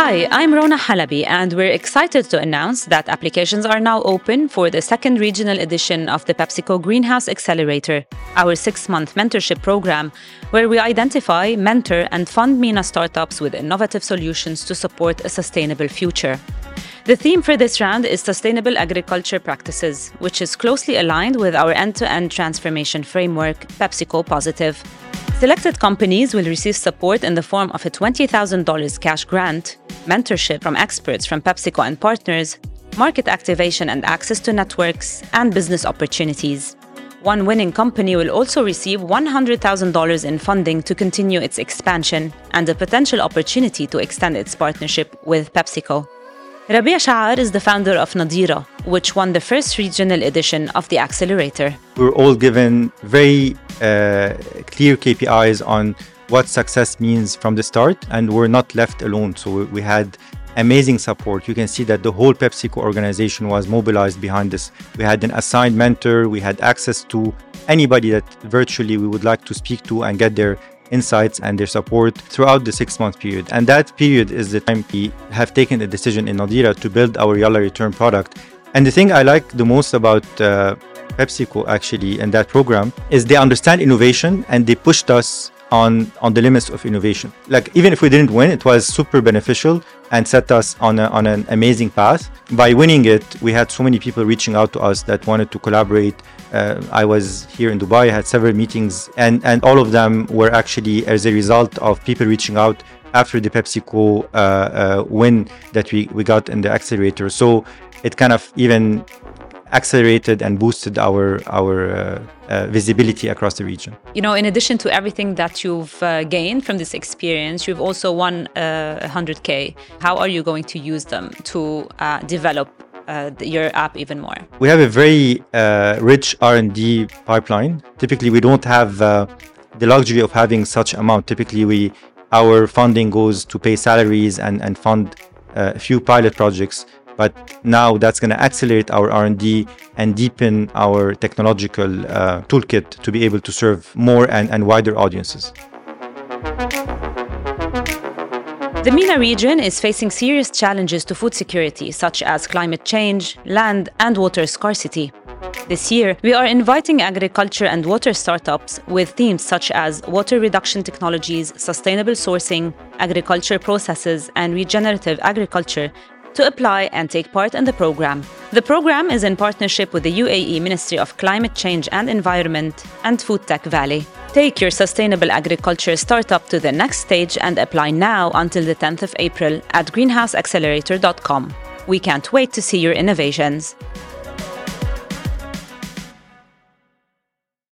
Hi, I'm Rona Halabi, and we're excited to announce that applications are now open for the second regional edition of the PepsiCo Greenhouse Accelerator, our six month mentorship program, where we identify, mentor, and fund MENA startups with innovative solutions to support a sustainable future. The theme for this round is Sustainable Agriculture Practices, which is closely aligned with our end to end transformation framework, PepsiCo Positive. Selected companies will receive support in the form of a $20,000 cash grant, mentorship from experts from PepsiCo and partners, market activation and access to networks, and business opportunities. One winning company will also receive $100,000 in funding to continue its expansion and a potential opportunity to extend its partnership with PepsiCo. Rabih Char is the founder of Nadeera, which won the first regional edition of the accelerator. We were all given very clear KPIs on what success means from the start, and we're not left alone. So we had amazing support. You can see that the whole PepsiCo organization was mobilized behind this. We had an assigned mentor, we had access to anybody that virtually we would like to speak to and get their insights and their support throughout the six month period. And that period is the time we have taken a decision in Nadeera to build our Yalla Return product. And the thing I like the most about uh, PepsiCo actually in that program is they understand innovation and they pushed us on on the limits of innovation. Like even if we didn't win, it was super beneficial and set us on a, on an amazing path. By winning it, we had so many people reaching out to us that wanted to collaborate. Uh, I was here in Dubai, I had several meetings, and and all of them were actually as a result of people reaching out after the PepsiCo uh, uh, win that we we got in the accelerator. So it kind of even accelerated and boosted our our uh, uh, visibility across the region. You know, in addition to everything that you've uh, gained from this experience, you've also won 100k. Uh, How are you going to use them to uh, develop uh, your app even more? We have a very rich R&D pipeline. Typically, we don't have the luxury of having such amount. Typically, we our funding goes to pay salaries and and fund a few pilot projects but now that's going to accelerate our r&d and deepen our technological uh, toolkit to be able to serve more and, and wider audiences the MENA region is facing serious challenges to food security, such as climate change, land, and water scarcity. This year, we are inviting agriculture and water startups with themes such as water reduction technologies, sustainable sourcing, agriculture processes, and regenerative agriculture to apply and take part in the program. The program is in partnership with the UAE Ministry of Climate Change and Environment and Food Tech Valley. Take your sustainable agriculture startup to the next stage and apply now until the 10th of April at greenhouseaccelerator.com. We can't wait to see your innovations.